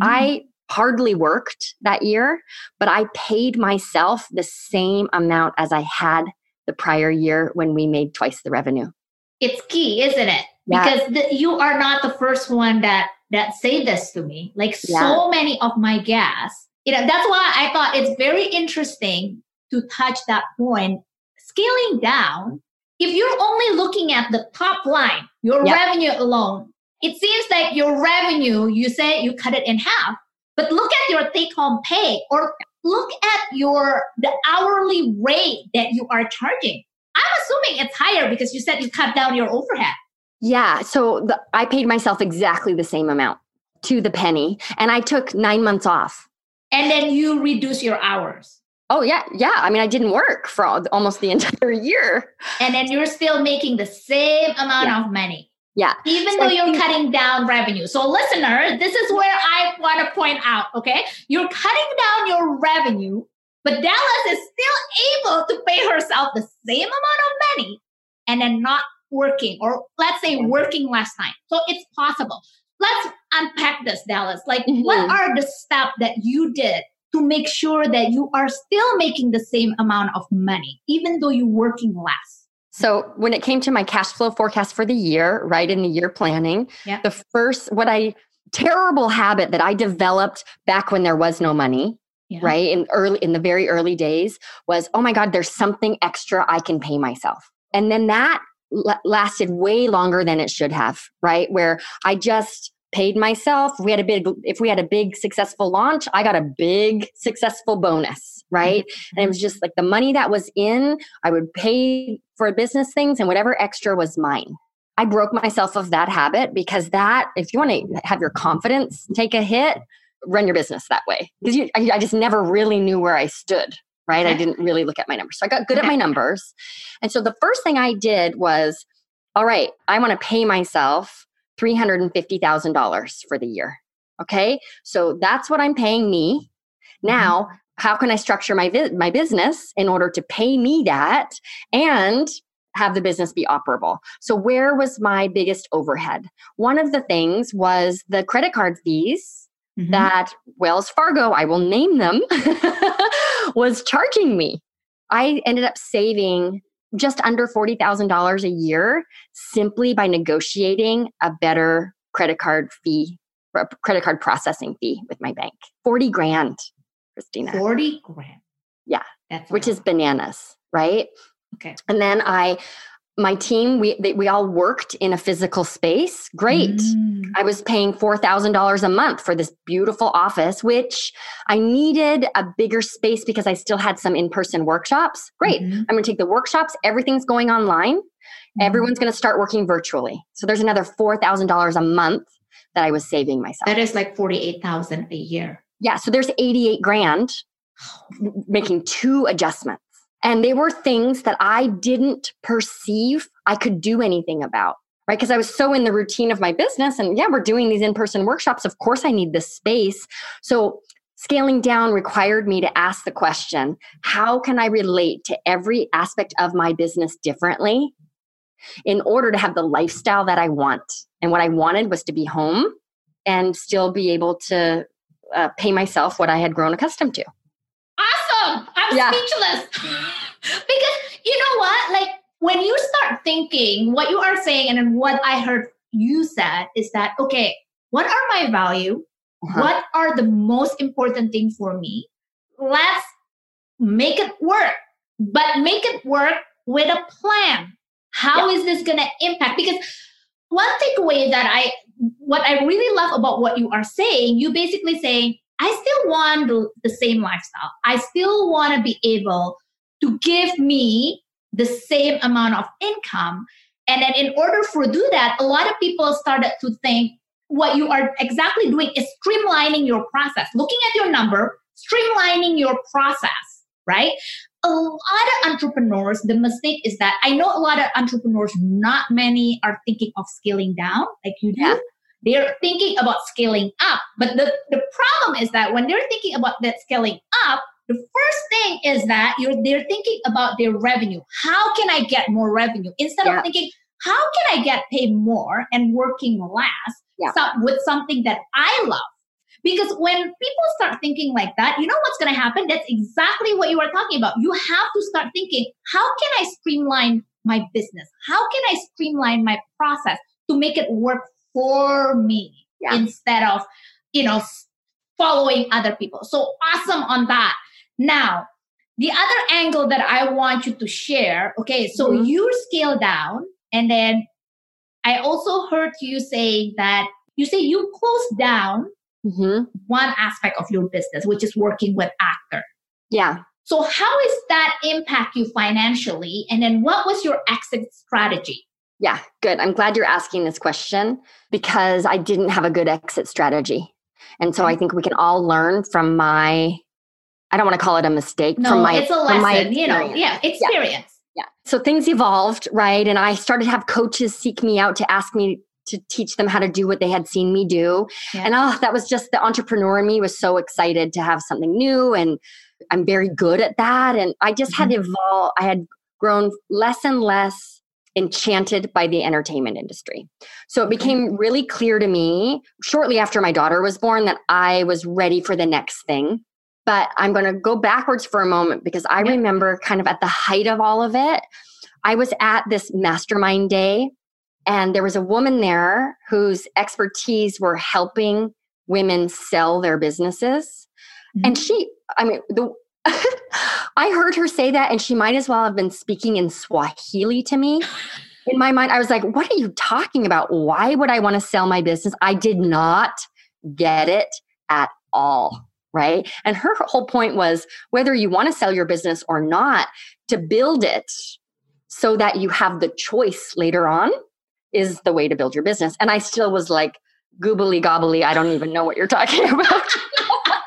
Mm-hmm. I hardly worked that year, but I paid myself the same amount as I had the prior year when we made twice the revenue. It's key, isn't it? Yeah. Because the, you are not the first one that that say this to me. Like yeah. so many of my guests, you know, that's why I thought it's very interesting to touch that point. Scaling down, if you're only looking at the top line, your yeah. revenue alone, it seems like your revenue, you say you cut it in half, but look at your take home pay or look at your the hourly rate that you are charging. I'm assuming it's higher because you said you cut down your overhead. Yeah. So the, I paid myself exactly the same amount to the penny, and I took nine months off. And then you reduce your hours. Oh yeah, yeah. I mean, I didn't work for all, almost the [LAUGHS] entire year. And then you're still making the same amount yeah. of money. Yeah. Even so though you're cutting down revenue. So, listener, this is where I want to point out, okay? You're cutting down your revenue, but Dallas is still able to pay herself the same amount of money and then not working or let's say working last time. So it's possible. Let's unpack this, Dallas. Like, mm-hmm. what are the steps that you did to make sure that you are still making the same amount of money, even though you're working less? So when it came to my cash flow forecast for the year, right in the year planning, yeah. the first what I terrible habit that I developed back when there was no money yeah. right? In early in the very early days was, oh my God, there's something extra I can pay myself. And then that l- lasted way longer than it should have, right? Where I just paid myself. We had a big if we had a big successful launch, I got a big successful bonus, right? Mm-hmm. And it was just like the money that was in, I would pay for business things and whatever extra was mine. I broke myself of that habit because that if you want to have your confidence take a hit, run your business that way. Because I, I just never really knew where I stood, right? I didn't really look at my numbers. So I got good at my numbers. And so the first thing I did was, all right, I want to pay myself $350,000 for the year. Okay. So that's what I'm paying me. Now, mm-hmm. how can I structure my, vi- my business in order to pay me that and have the business be operable. So, where was my biggest overhead? One of the things was the credit card fees mm-hmm. that Wells Fargo, I will name them, [LAUGHS] was charging me. I ended up saving just under $40,000 a year simply by negotiating a better credit card fee, credit card processing fee with my bank. 40 grand, Christina. 40 grand. Yeah. That's which is bananas, right? Okay. And then I my team we they, we all worked in a physical space. Great. Mm. i was paying $4000 a month for this beautiful office which i needed a bigger space because i still had some in-person workshops. Great. Mm-hmm. i'm going to take the workshops. Everything's going online. Mm-hmm. everyone's going to start working virtually. So there's another $4000 a month that i was saving myself. That is like 48000 a year. Yeah so there's 88 grand making two adjustments and they were things that I didn't perceive I could do anything about, right? Because I was so in the routine of my business. And yeah, we're doing these in person workshops. Of course, I need this space. So scaling down required me to ask the question how can I relate to every aspect of my business differently in order to have the lifestyle that I want? And what I wanted was to be home and still be able to uh, pay myself what I had grown accustomed to. I'm yeah. speechless. [LAUGHS] because you know what? Like when you start thinking what you are saying and then what I heard you said is that, okay, what are my value? Uh-huh. What are the most important thing for me? Let's make it work, but make it work with a plan. How yeah. is this going to impact? Because one takeaway that I, what I really love about what you are saying, you basically saying, I still want the, the same lifestyle. I still want to be able to give me the same amount of income. And then in order for do that, a lot of people started to think what you are exactly doing is streamlining your process, looking at your number, streamlining your process, right? A lot of entrepreneurs, the mistake is that I know a lot of entrepreneurs, not many are thinking of scaling down like you do. Yeah. They're thinking about scaling up. But the, the problem is that when they're thinking about that scaling up, the first thing is that you're they're thinking about their revenue. How can I get more revenue? Instead yeah. of thinking, how can I get paid more and working less yeah. with something that I love? Because when people start thinking like that, you know what's going to happen? That's exactly what you are talking about. You have to start thinking, how can I streamline my business? How can I streamline my process to make it work for me yeah. instead of, you know, following other people. So awesome on that. Now, the other angle that I want you to share, okay, so mm-hmm. you scale down and then I also heard you say that you say you close down mm-hmm. one aspect of your business, which is working with actor. Yeah. So how is that impact you financially? And then what was your exit strategy? Yeah, good. I'm glad you're asking this question because I didn't have a good exit strategy. And so I think we can all learn from my I don't want to call it a mistake no, from my it's a lesson, you know, yeah, experience. Yeah. yeah. So things evolved, right? And I started to have coaches seek me out to ask me to teach them how to do what they had seen me do. Yeah. And oh, that was just the entrepreneur in me was so excited to have something new and I'm very good at that and I just mm-hmm. had evolved I had grown less and less enchanted by the entertainment industry. So it became really clear to me shortly after my daughter was born that I was ready for the next thing. But I'm going to go backwards for a moment because I remember kind of at the height of all of it, I was at this mastermind day and there was a woman there whose expertise were helping women sell their businesses. Mm-hmm. And she I mean, the [LAUGHS] I heard her say that, and she might as well have been speaking in Swahili to me. In my mind, I was like, what are you talking about? Why would I want to sell my business? I did not get it at all. Right. And her whole point was whether you want to sell your business or not, to build it so that you have the choice later on is the way to build your business. And I still was like, goobly gobbly, I don't even know what you're talking [LAUGHS] about.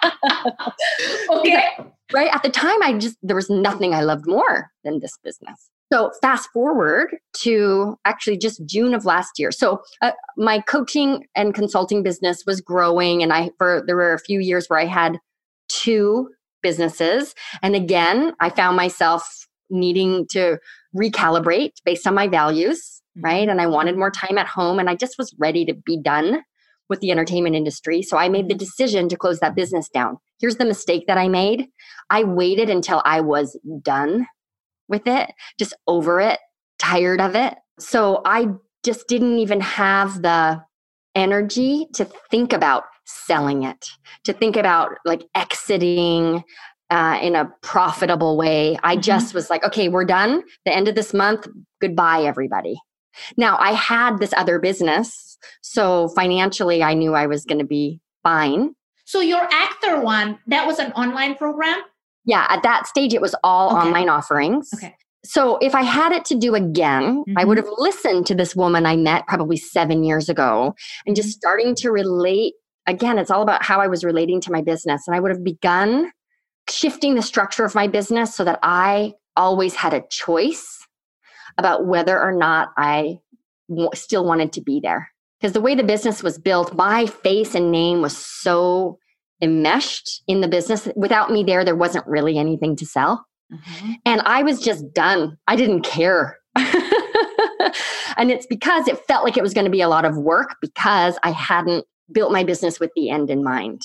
[LAUGHS] okay. right? At the time i just there was nothing i loved more than this business. So fast forward to actually just june of last year. So uh, my coaching and consulting business was growing and i for there were a few years where i had two businesses. And again i found myself needing to recalibrate based on my values mm-hmm. right? And i wanted more time at home and i just was ready to be done with the entertainment industry so i made the decision to close that business down here's the mistake that I made. I waited until I was done with it, just over it, tired of it. So I just didn't even have the energy to think about selling it, to think about like exiting uh, in a profitable way. I mm-hmm. just was like, okay, we're done. The end of this month, goodbye, everybody. Now, I had this other business. So financially, I knew I was going to be fine. So your actor one, that was an online program? Yeah, at that stage it was all okay. online offerings. Okay. So if I had it to do again, mm-hmm. I would have listened to this woman I met probably 7 years ago and just mm-hmm. starting to relate again, it's all about how I was relating to my business and I would have begun shifting the structure of my business so that I always had a choice about whether or not I w- still wanted to be there because the way the business was built, my face and name was so enmeshed in the business. Without me there, there wasn't really anything to sell. Mm-hmm. And I was just done. I didn't care. [LAUGHS] and it's because it felt like it was going to be a lot of work because I hadn't built my business with the end in mind.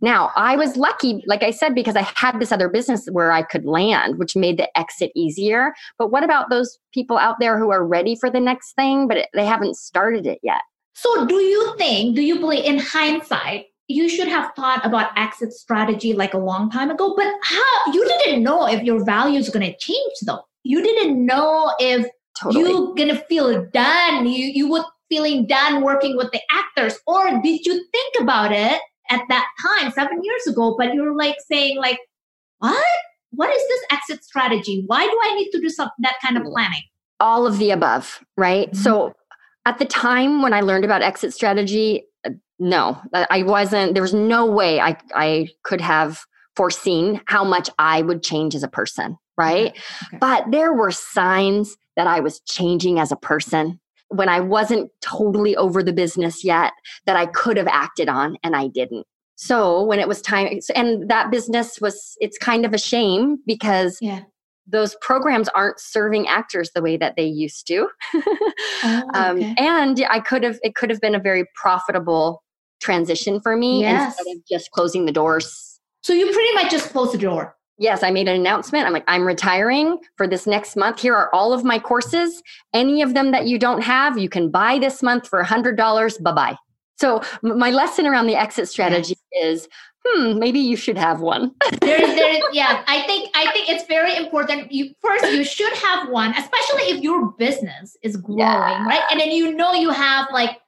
Now, I was lucky, like I said, because I had this other business where I could land, which made the exit easier. But what about those people out there who are ready for the next thing, but they haven't started it yet? So, do you think, do you believe in hindsight, you should have thought about exit strategy like a long time ago? But how you didn't know if your value is going to change though. You didn't know if totally. you're going to feel done. You, you would feeling done working with the actors. Or did you think about it at that time, seven years ago, but you're like saying, like, what? What is this exit strategy? Why do I need to do some that kind of planning? All of the above, right? Mm-hmm. So at the time when I learned about exit strategy, uh, no, I wasn't, there was no way I, I could have foreseen how much I would change as a person, right? Okay. Okay. But there were signs that I was changing as a person when I wasn't totally over the business yet that I could have acted on and I didn't. So when it was time, and that business was, it's kind of a shame because yeah those programs aren't serving actors the way that they used to. [LAUGHS] oh, um, okay. and I could have, it could have been a very profitable transition for me yes. instead of just closing the doors. So you pretty much just closed the door. Yes, I made an announcement. I'm like, I'm retiring for this next month. Here are all of my courses. Any of them that you don't have, you can buy this month for $100. Bye bye. So, my lesson around the exit strategy is hmm, maybe you should have one. [LAUGHS] there, there, yeah, I think I think it's very important. You first you should have one, especially if your business is growing, yeah. right? And then you know you have like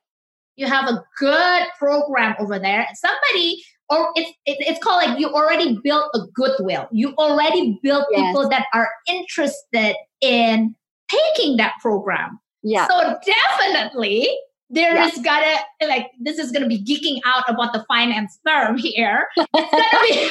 you have a good program over there. Somebody or it's it's called like you already built a goodwill. You already built yes. people that are interested in taking that program. Yeah. So definitely there yeah. is gotta like this is gonna be geeking out about the finance firm here. [LAUGHS] It's gonna be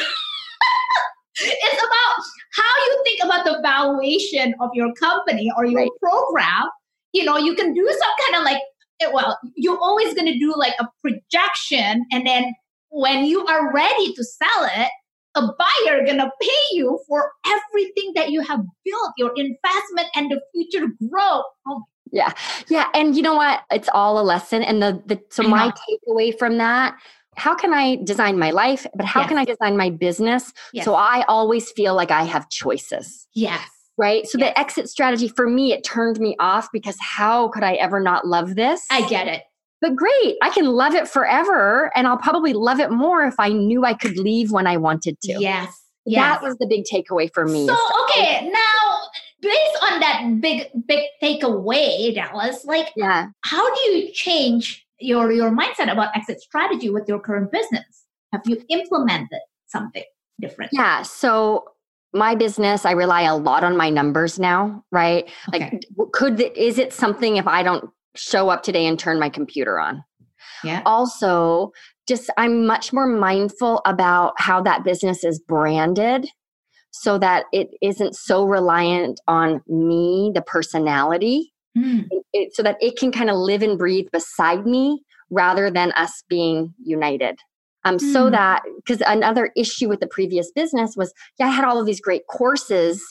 [LAUGHS] it's about how you think about the valuation of your company or your right. program. You know, you can do some kind of like eh, well, you're always gonna do like a projection and then when you are ready to sell it, a buyer gonna pay you for everything that you have built, your investment and the future growth. Oh yeah. Yeah. And you know what? It's all a lesson. And the, the so my takeaway from that, how can I design my life, but how yes. can I design my business? Yes. So I always feel like I have choices. Yes. Right. So yes. the exit strategy for me, it turned me off because how could I ever not love this? I get it. But great, I can love it forever. And I'll probably love it more if I knew I could leave when I wanted to. Yes. Yes. That was the big takeaway for me. So okay, now based on that big big takeaway, Dallas, like yeah, how do you change your your mindset about exit strategy with your current business? Have you implemented something different? Yeah. So my business, I rely a lot on my numbers now, right? Okay. Like, could the, is it something if I don't show up today and turn my computer on? Yeah. Also, just I'm much more mindful about how that business is branded so that it isn't so reliant on me, the personality, mm. it, so that it can kind of live and breathe beside me rather than us being united. Um, mm. So that, because another issue with the previous business was, yeah, I had all of these great courses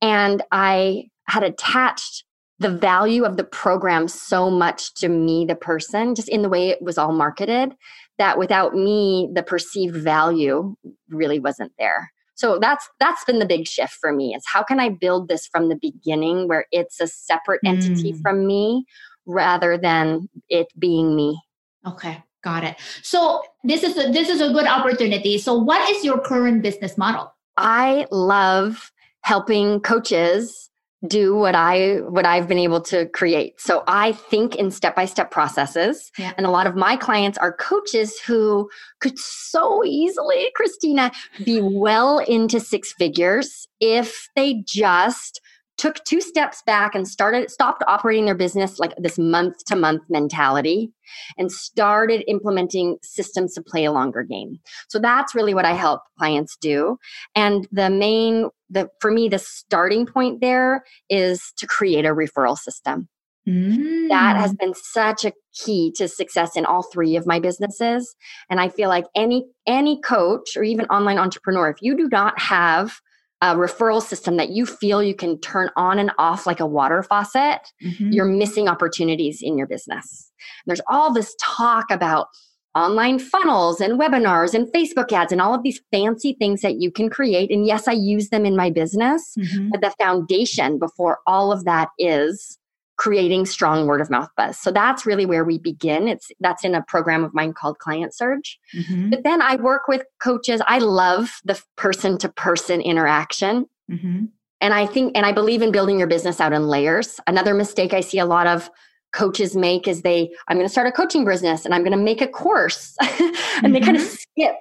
and I had attached the value of the program so much to me, the person, just in the way it was all marketed, that without me, the perceived value really wasn't there. So that's that's been the big shift for me is how can I build this from the beginning where it's a separate entity mm. from me rather than it being me. Okay, got it. So this is a, this is a good opportunity. So what is your current business model? I love helping coaches do what I what I've been able to create. So I think in step-by-step processes. Yeah. And a lot of my clients are coaches who could so easily, Christina, be well into six figures if they just took two steps back and started stopped operating their business like this month to month mentality and started implementing systems to play a longer game so that's really what i help clients do and the main the for me the starting point there is to create a referral system mm. that has mm. been such a key to success in all three of my businesses and i feel like any any coach or even online entrepreneur if you do not have a referral system that you feel you can turn on and off like a water faucet, mm-hmm. you're missing opportunities in your business. there's all this talk about online funnels and webinars and Facebook ads and all of these fancy things that you can create. And yes, I use them in my business, mm-hmm. but the foundation before all of that is creating strong word of mouth buzz. So that's really where we begin. It's that's in a program of mine called Client Surge. Mm-hmm. But then I work with coaches. I love the person to person interaction. Mm-hmm. And I think and I believe in building your business out in layers. Another mistake I see a lot of coaches make is they I'm going to start a coaching business and I'm going to make a course. [LAUGHS] and mm-hmm. they kind of skip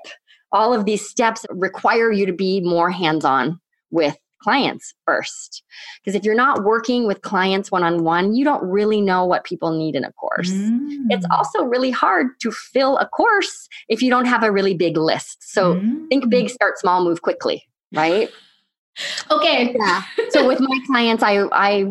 all of these steps that require you to be more hands-on with clients first. Because if you're not working with clients one on one, you don't really know what people need in a course. Mm. It's also really hard to fill a course if you don't have a really big list. So mm. think big, start small, move quickly, right? Okay. Yeah. so with my [LAUGHS] clients, I I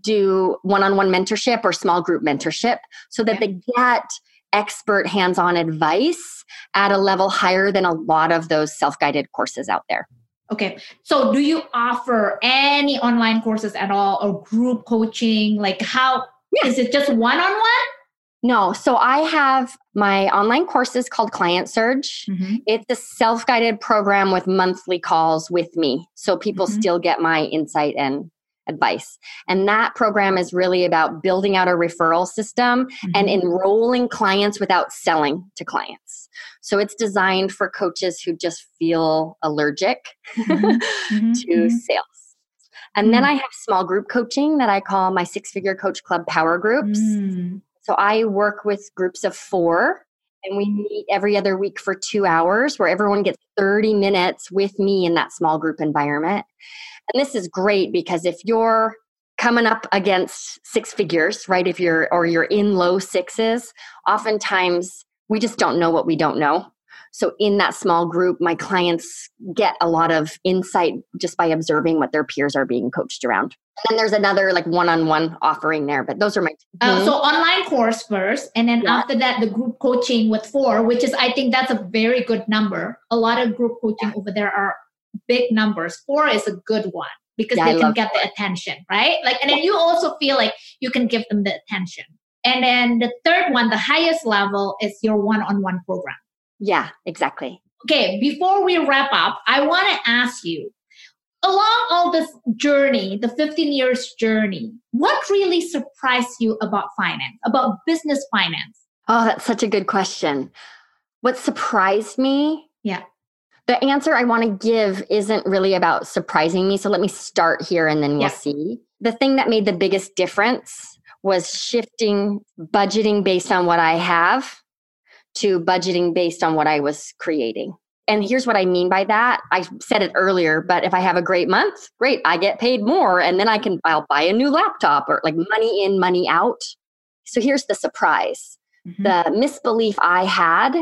do one-on-one mentorship or small group mentorship so that they get expert hands-on advice at a level higher than a lot of those self-guided courses out there. Okay. So do you offer any online courses at all or group coaching? Like how yeah. is it just one on one? No. So I have my online courses called Client Surge. Mm-hmm. It's a self guided program with monthly calls with me. So people mm-hmm. still get my insight and advice. And that program is really about building out a referral system mm-hmm. and enrolling clients without selling to clients. So it's designed for coaches who just feel allergic mm-hmm. [LAUGHS] mm-hmm. to sales. And then mm. I have small group coaching that I call my six figure coach club power groups. Mm. So I work with groups of four and we meet every other week for two hours where everyone gets 30 minutes with me in that small group environment. And this is great because if you're coming up against six figures, right? If you're or you're in low sixes, oftentimes we just don't know what we don't know. So in that small group, my clients get a lot of insight just by observing what their peers are being coached around. And then there's another like one-on-one offering there, but those are my. Uh, so online course first, and then yeah. after that, the group coaching with four, which is I think that's a very good number. A lot of group coaching over there are big numbers. Four is a good one because yeah, they can get the attention, right? Like, and then you also feel like you can give them the attention. And then the third one, the highest level, is your one-on-one program. Yeah, exactly. Okay, before we wrap up, I want to ask you along all this journey, the 15 years journey, what really surprised you about finance, about business finance? Oh, that's such a good question. What surprised me? Yeah. The answer I want to give isn't really about surprising me. So let me start here and then we'll Yeah. see. The thing that made the biggest difference was shifting budgeting based on what I have to budgeting based on what I was creating. And here's what I mean by that. I said it earlier, but if I have a great month, great, I get paid more and then I can I'll buy a new laptop or like money in, money out. So here's the surprise. Mhm. The misbelief I had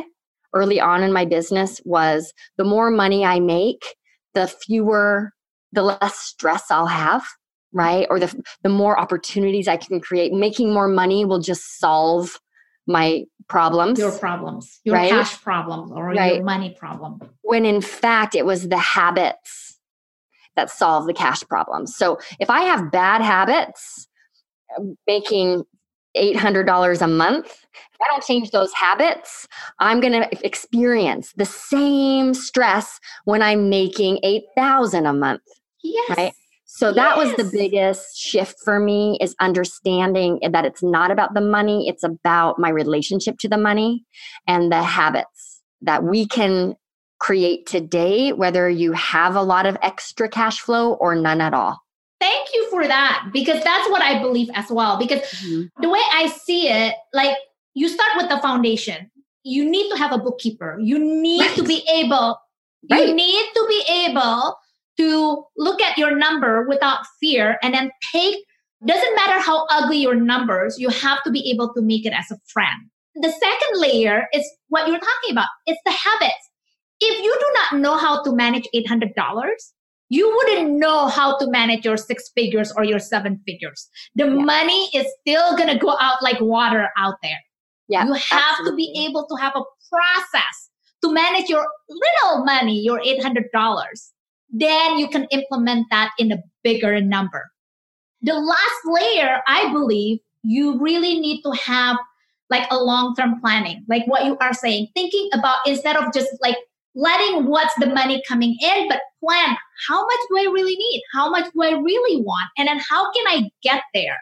early on in my business was the more money I make, the fewer the less stress I'll have, right? Or the the more opportunities I can create. Making more money will just solve my problems. your problems, your Right. cash problem, or Right. your money problem. when in fact it was the habits that solve the cash problems. So if I have bad habits, um, making $800 a month, if I don't change those habits, I'm going to experience the same stress when I'm making 8,000 a month. Yes. Right. So that was the biggest shift for me is understanding that it's not about the money, it's about my relationship to the money and the habits that we can create today whether you have a lot of extra cash flow or none at all. Thank you for that because that's what I believe as well. Because mm-hmm. the way I see it, like you start with the foundation. You need to have a bookkeeper. You need to be able, Right. you need to be able to look at your number without fear and then take doesn't matter how ugly your numbers, you have to be able to make it as a friend. The second layer is what you're talking about. It's the habits. If you do not know how to manage $800, you wouldn't know how to manage your six figures or your seven figures. The Yeah. money is still going to go out like water out there. Yeah. you have to be able to have a process to manage your little money, your $800. Then you can implement that in a bigger number. The last layer, I believe, you really need to have like a long term planning, like what you are saying, thinking about instead of just like letting what's the money coming in, but plan how much do I really need? How much do I really want? And then how can I get there?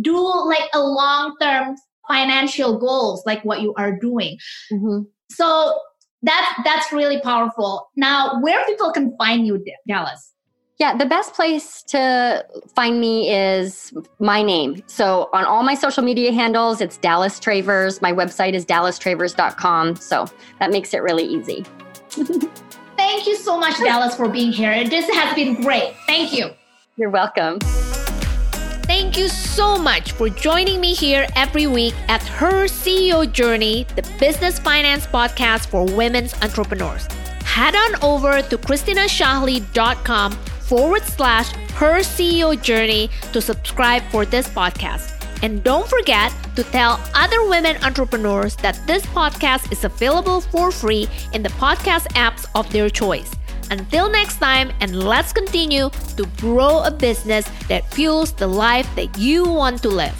Do like a long term financial goals, like what you are doing. Mhm. So that's that's really powerful. Now, where people can find you, Dallas? Yeah, the best place to find me is my name. So on all my social media handles, it's Dallas Travers. My website is dallastravers.com. So that makes it really easy. [LAUGHS] Thank you so much, Dallas, for being here. This has been great. Thank you. You're welcome. You so much for joining me here every week at Her CEO Journey, the business finance podcast for women's entrepreneurs. Head on over to christinashahli.com forward slash her CEO journey to subscribe for this podcast. And don't forget to tell other women entrepreneurs that this podcast is available for free in the podcast apps of their choice. Until next time, and let's continue to grow a business that fuels the life that you want to live.